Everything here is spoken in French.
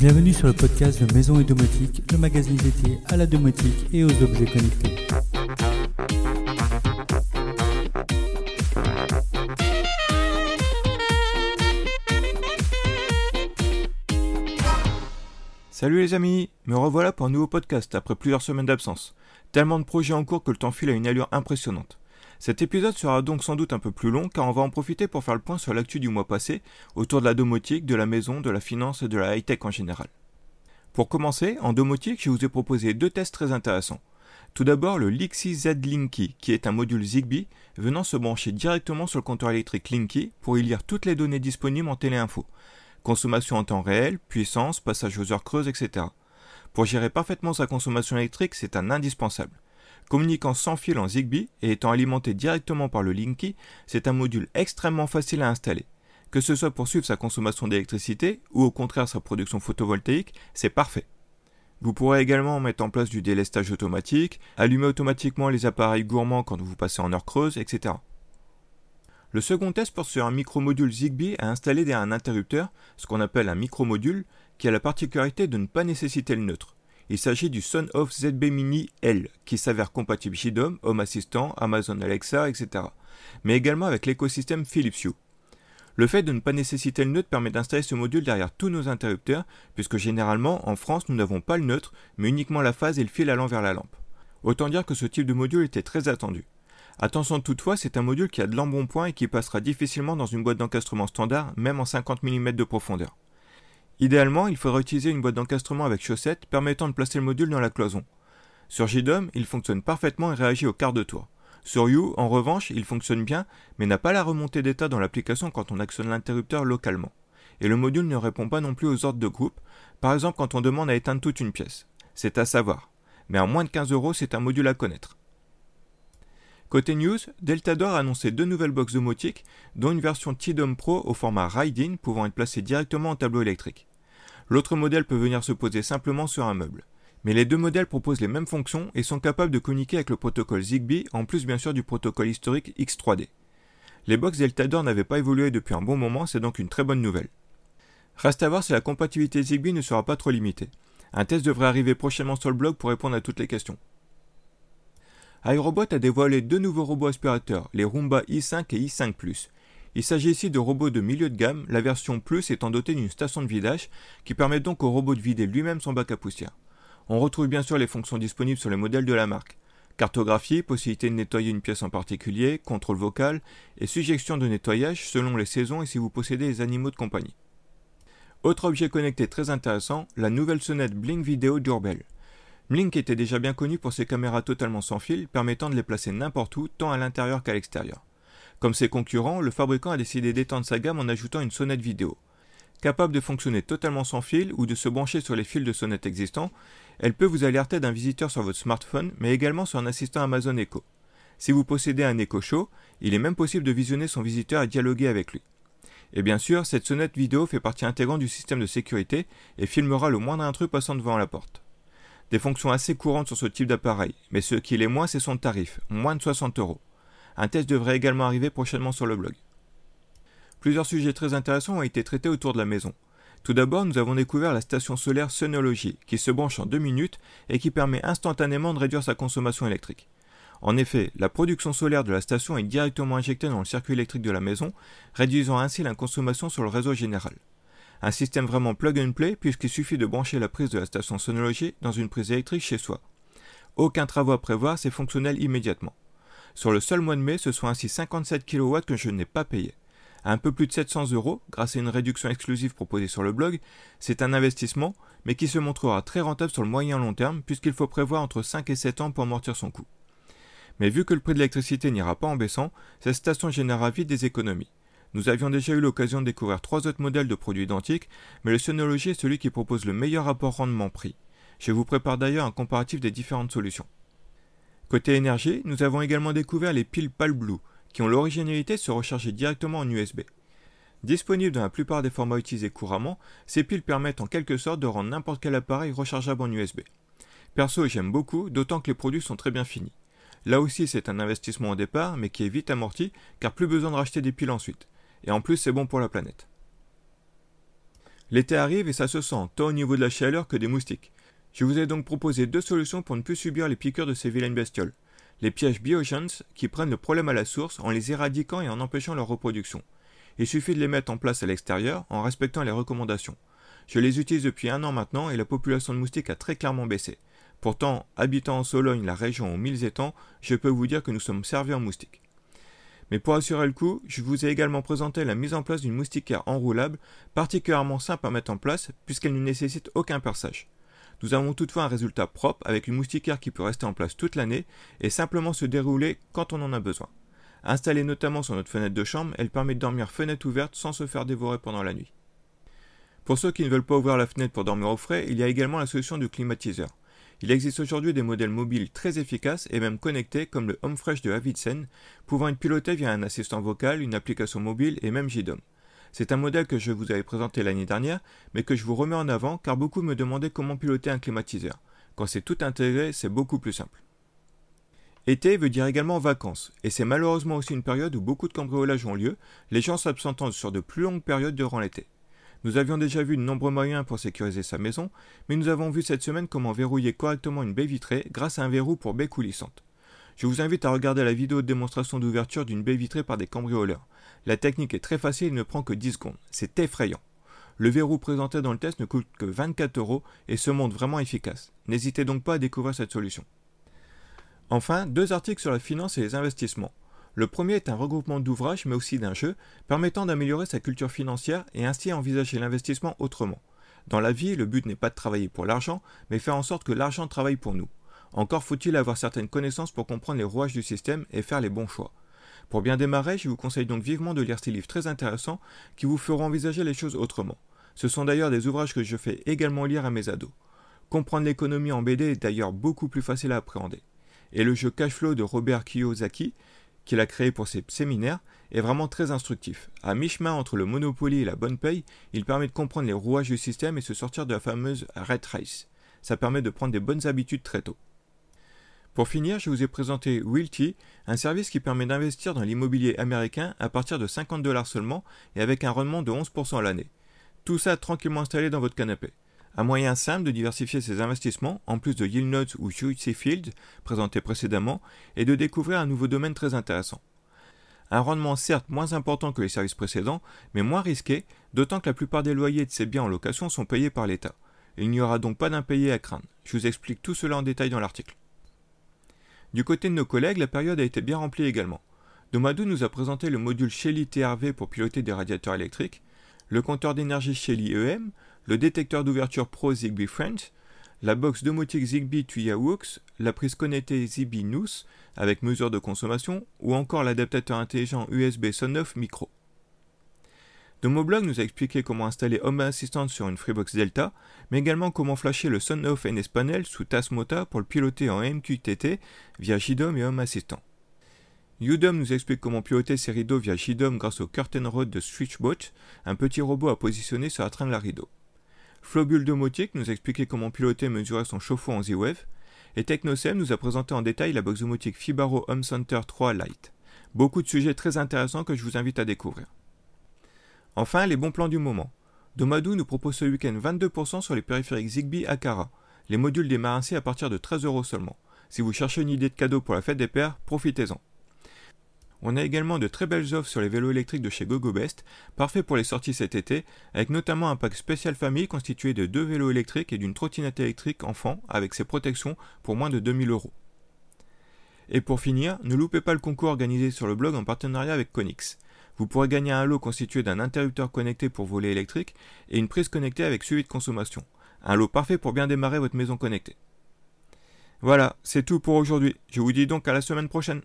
Bienvenue sur le podcast de Maison et Domotique, le magazine dédié à la domotique et aux objets connectés. Salut les amis, me revoilà pour un nouveau podcast après plusieurs semaines d'absence. Tellement de projets en cours que le temps file à une allure impressionnante. Cet épisode sera donc sans doute un peu plus long car on va en profiter pour faire le point sur l'actu du mois passé autour de la domotique, de la maison, de la finance et de la high-tech en général. Pour commencer, en domotique, je vous ai proposé deux tests très intéressants. Tout d'abord le Lixi Z Linky, qui est un module Zigbee venant se brancher directement sur le compteur électrique Linky pour y lire toutes les données disponibles en téléinfo, consommation en temps réel, puissance, passage aux heures creuses, etc. Pour gérer parfaitement sa consommation électrique, c'est un indispensable. Communiquant sans fil en Zigbee et étant alimenté directement par le Linky, c'est un module extrêmement facile à installer. Que ce soit pour suivre sa consommation d'électricité ou au contraire sa production photovoltaïque, c'est parfait. Vous pourrez également mettre en place du délestage automatique, allumer automatiquement les appareils gourmands quand vous passez en heure creuse, etc. Le second test porte sur un micromodule Zigbee à installer derrière un interrupteur, ce qu'on appelle un micromodule, qui a la particularité de ne pas nécessiter le neutre. Il s'agit du Sonoff ZB Mini L, qui s'avère compatible JDOM, Home Assistant, Amazon Alexa, etc. Mais également avec l'écosystème Philips Hue. Le fait de ne pas nécessiter le neutre permet d'installer ce module derrière tous nos interrupteurs, puisque généralement, en France, nous n'avons pas le neutre, mais uniquement la phase et le fil allant vers la lampe. Autant dire que ce type de module était très attendu. Attention toutefois, c'est un module qui a de l'embonpoint et qui passera difficilement dans une boîte d'encastrement standard, même en 50 mm de profondeur. Idéalement, il faudra utiliser une boîte d'encastrement avec chaussette permettant de placer le module dans la cloison. Sur JDOM, il fonctionne parfaitement et réagit au quart de tour. Sur You, en revanche, il fonctionne bien, mais n'a pas la remontée d'état dans l'application quand on actionne l'interrupteur localement. Et le module ne répond pas non plus aux ordres de groupe, par exemple quand on demande à éteindre toute une pièce. C'est à savoir. Mais à moins de 15 euros, c'est un module à connaître. Côté news, Deltador a annoncé deux nouvelles boxes domotiques, dont une version T-Dom Pro au format Ride-In pouvant être placée directement en tableau électrique. L'autre modèle peut venir se poser simplement sur un meuble. Mais les deux modèles proposent les mêmes fonctions et sont capables de communiquer avec le protocole Zigbee, en plus bien sûr du protocole historique X3D. Les box Deltador n'avaient pas évolué depuis un bon moment, c'est donc une très bonne nouvelle. Reste à voir si la compatibilité Zigbee ne sera pas trop limitée. Un test devrait arriver prochainement sur le blog pour répondre à toutes les questions iRobot a dévoilé deux nouveaux robots aspirateurs, les Roomba i5 et i5 Plus. Il s'agit ici de robots de milieu de gamme, la version Plus étant dotée d'une station de vidage qui permet donc au robot de vider lui-même son bac à poussière. On retrouve bien sûr les fonctions disponibles sur les modèles de la marque. Cartographie, possibilité de nettoyer une pièce en particulier, contrôle vocal et suggestion de nettoyage selon les saisons et si vous possédez des animaux de compagnie. Autre objet connecté très intéressant, la nouvelle sonnette Blink Video Doorbell. Blink était déjà bien connu pour ses caméras totalement sans fil, permettant de les placer n'importe où, tant à l'intérieur qu'à l'extérieur. Comme ses concurrents, le fabricant a décidé d'étendre sa gamme en ajoutant une sonnette vidéo. Capable de fonctionner totalement sans fil ou de se brancher sur les fils de sonnette existants, elle peut vous alerter d'un visiteur sur votre smartphone, mais également sur un assistant Amazon Echo. Si vous possédez un Echo Show, il est même possible de visionner son visiteur et dialoguer avec lui. Et bien sûr, cette sonnette vidéo fait partie intégrante du système de sécurité et filmera le moindre intrus passant devant la porte des fonctions assez courantes sur ce type d'appareil, mais ce qui l'est moins, c'est son tarif, moins de 60 euros. Un test devrait également arriver prochainement sur le blog. Plusieurs sujets très intéressants ont été traités autour de la maison. Tout d'abord, nous avons découvert la station solaire Synology, qui se branche en deux minutes et qui permet instantanément de réduire sa consommation électrique. En effet, la production solaire de la station est directement injectée dans le circuit électrique de la maison, réduisant ainsi la consommation sur le réseau général. Un système vraiment plug and play puisqu'il suffit de brancher la prise de la station Sonology dans une prise électrique chez soi. Aucun travaux à prévoir, c'est fonctionnel immédiatement. Sur le seul mois de mai, ce sont ainsi 57 kW que je n'ai pas payé. Un peu plus de 700 euros, grâce à une réduction exclusive proposée sur le blog, c'est un investissement, mais qui se montrera très rentable sur le moyen long terme, puisqu'il faut prévoir entre 5 et 7 ans pour amortir son coût. Mais vu que le prix de l'électricité n'ira pas en baissant, cette station générera vite des économies. Nous avions déjà eu l'occasion de découvrir trois autres modèles de produits identiques, mais le Synology est celui qui propose le meilleur rapport rendement-prix. Je vous prépare d'ailleurs un comparatif des différentes solutions. Côté énergie, nous avons également découvert les piles Blue, qui ont l'originalité de se recharger directement en USB. Disponibles dans la plupart des formats utilisés couramment, ces piles permettent en quelque sorte de rendre n'importe quel appareil rechargeable en USB. Perso, j'aime beaucoup, d'autant que les produits sont très bien finis. Là aussi, c'est un investissement au départ, mais qui est vite amorti, car plus besoin de racheter des piles ensuite et en plus c'est bon pour la planète. L'été arrive et ça se sent, tant au niveau de la chaleur que des moustiques. Je vous ai donc proposé deux solutions pour ne plus subir les piqûres de ces vilaines bestioles. Les pièges Biogens qui prennent le problème à la source en les éradiquant et en empêchant leur reproduction. Il suffit de les mettre en place à l'extérieur en respectant les recommandations. Je les utilise depuis un an maintenant et la population de moustiques a très clairement baissé. Pourtant, habitant en Sologne, la région aux mille étangs, je peux vous dire que nous sommes servis en moustiques. Mais pour assurer le coup, je vous ai également présenté la mise en place d'une moustiquaire enroulable, particulièrement simple à mettre en place puisqu'elle ne nécessite aucun perçage. Nous avons toutefois un résultat propre avec une moustiquaire qui peut rester en place toute l'année et simplement se dérouler quand on en a besoin. Installée notamment sur notre fenêtre de chambre, elle permet de dormir fenêtre ouverte sans se faire dévorer pendant la nuit. Pour ceux qui ne veulent pas ouvrir la fenêtre pour dormir au frais, il y a également la solution du climatiseur. Il existe aujourd'hui des modèles mobiles très efficaces et même connectés comme le HomeFresh de Avidsen, pouvant être piloté via un assistant vocal, une application mobile et même JDOM. C'est un modèle que je vous avais présenté l'année dernière, mais que je vous remets en avant car beaucoup me demandaient comment piloter un climatiseur. Quand c'est tout intégré, c'est beaucoup plus simple. Été veut dire également vacances, et c'est malheureusement aussi une période où beaucoup de cambriolages ont lieu, les gens s'absentant sur de plus longues périodes durant l'été. Nous avions déjà vu de nombreux moyens pour sécuriser sa maison, mais nous avons vu cette semaine comment verrouiller correctement une baie vitrée grâce à un verrou pour baie coulissante. Je vous invite à regarder la vidéo de démonstration d'ouverture d'une baie vitrée par des cambrioleurs. La technique est très facile et ne prend que 10 secondes. C'est effrayant. Le verrou présenté dans le test ne coûte que 24 euros et se montre vraiment efficace. N'hésitez donc pas à découvrir cette solution. Enfin, deux articles sur la finance et les investissements. Le premier est un regroupement d'ouvrages mais aussi d'un jeu permettant d'améliorer sa culture financière et ainsi envisager l'investissement autrement. Dans la vie, le but n'est pas de travailler pour l'argent, mais faire en sorte que l'argent travaille pour nous. Encore faut-il avoir certaines connaissances pour comprendre les rouages du système et faire les bons choix. Pour bien démarrer, je vous conseille donc vivement de lire ces livres très intéressants qui vous feront envisager les choses autrement. Ce sont d'ailleurs des ouvrages que je fais également lire à mes ados. Comprendre l'économie en BD est d'ailleurs beaucoup plus facile à appréhender. Et le jeu Cashflow de Robert Kiyosaki qu'il a créé pour ses séminaires est vraiment très instructif. À mi-chemin entre le Monopoly et la bonne paye, il permet de comprendre les rouages du système et se sortir de la fameuse red race. Ça permet de prendre des bonnes habitudes très tôt. Pour finir, je vous ai présenté Wilty, un service qui permet d'investir dans l'immobilier américain à partir de 50 dollars seulement et avec un rendement de 11% à l'année. Tout ça tranquillement installé dans votre canapé. Un moyen simple de diversifier ses investissements, en plus de Yield Notes ou Juicy Field, présentés précédemment, et de découvrir un nouveau domaine très intéressant. Un rendement certes moins important que les services précédents, mais moins risqué, d'autant que la plupart des loyers de ces biens en location sont payés par l'État. Il n'y aura donc pas d'impayé à craindre. Je vous explique tout cela en détail dans l'article. Du côté de nos collègues, la période a été bien remplie également. Domadou nous a présenté le module Shelly TRV pour piloter des radiateurs électriques, le compteur d'énergie Shelly EM, le détecteur d'ouverture Pro Zigbee French, la box domotique Zigbee Tuyawux, la prise connectée Zigbee NUS avec mesure de consommation ou encore l'adaptateur intelligent USB Son 9 Micro. Domoblog nous a expliqué comment installer Home Assistant sur une Freebox Delta, mais également comment flasher le Son Off NS Panel sous Tasmota pour le piloter en MQTT via JDOM et Home Assistant. Udom nous explique comment piloter ses rideaux via JDOM grâce au Curtain Rod de Switchbot, un petit robot à positionner sur la train de la rideau. Flobule Domotique nous a expliqué comment piloter et mesurer son chauffe-eau en Z-Wave. Et Technosem nous a présenté en détail la box domotique Fibaro Home Center 3 Lite. Beaucoup de sujets très intéressants que je vous invite à découvrir. Enfin, les bons plans du moment. Domadou nous propose ce week-end 22% sur les périphériques Zigbee Akara, les modules des Marinciers à partir de 13 euros seulement. Si vous cherchez une idée de cadeau pour la fête des pères, profitez-en. On a également de très belles offres sur les vélos électriques de chez GoGoBest, parfait pour les sorties cet été, avec notamment un pack spécial famille constitué de deux vélos électriques et d'une trottinette électrique enfant avec ses protections pour moins de 2000 euros. Et pour finir, ne loupez pas le concours organisé sur le blog en partenariat avec Conix. Vous pourrez gagner un lot constitué d'un interrupteur connecté pour voler électrique et une prise connectée avec suivi de consommation. Un lot parfait pour bien démarrer votre maison connectée. Voilà, c'est tout pour aujourd'hui. Je vous dis donc à la semaine prochaine.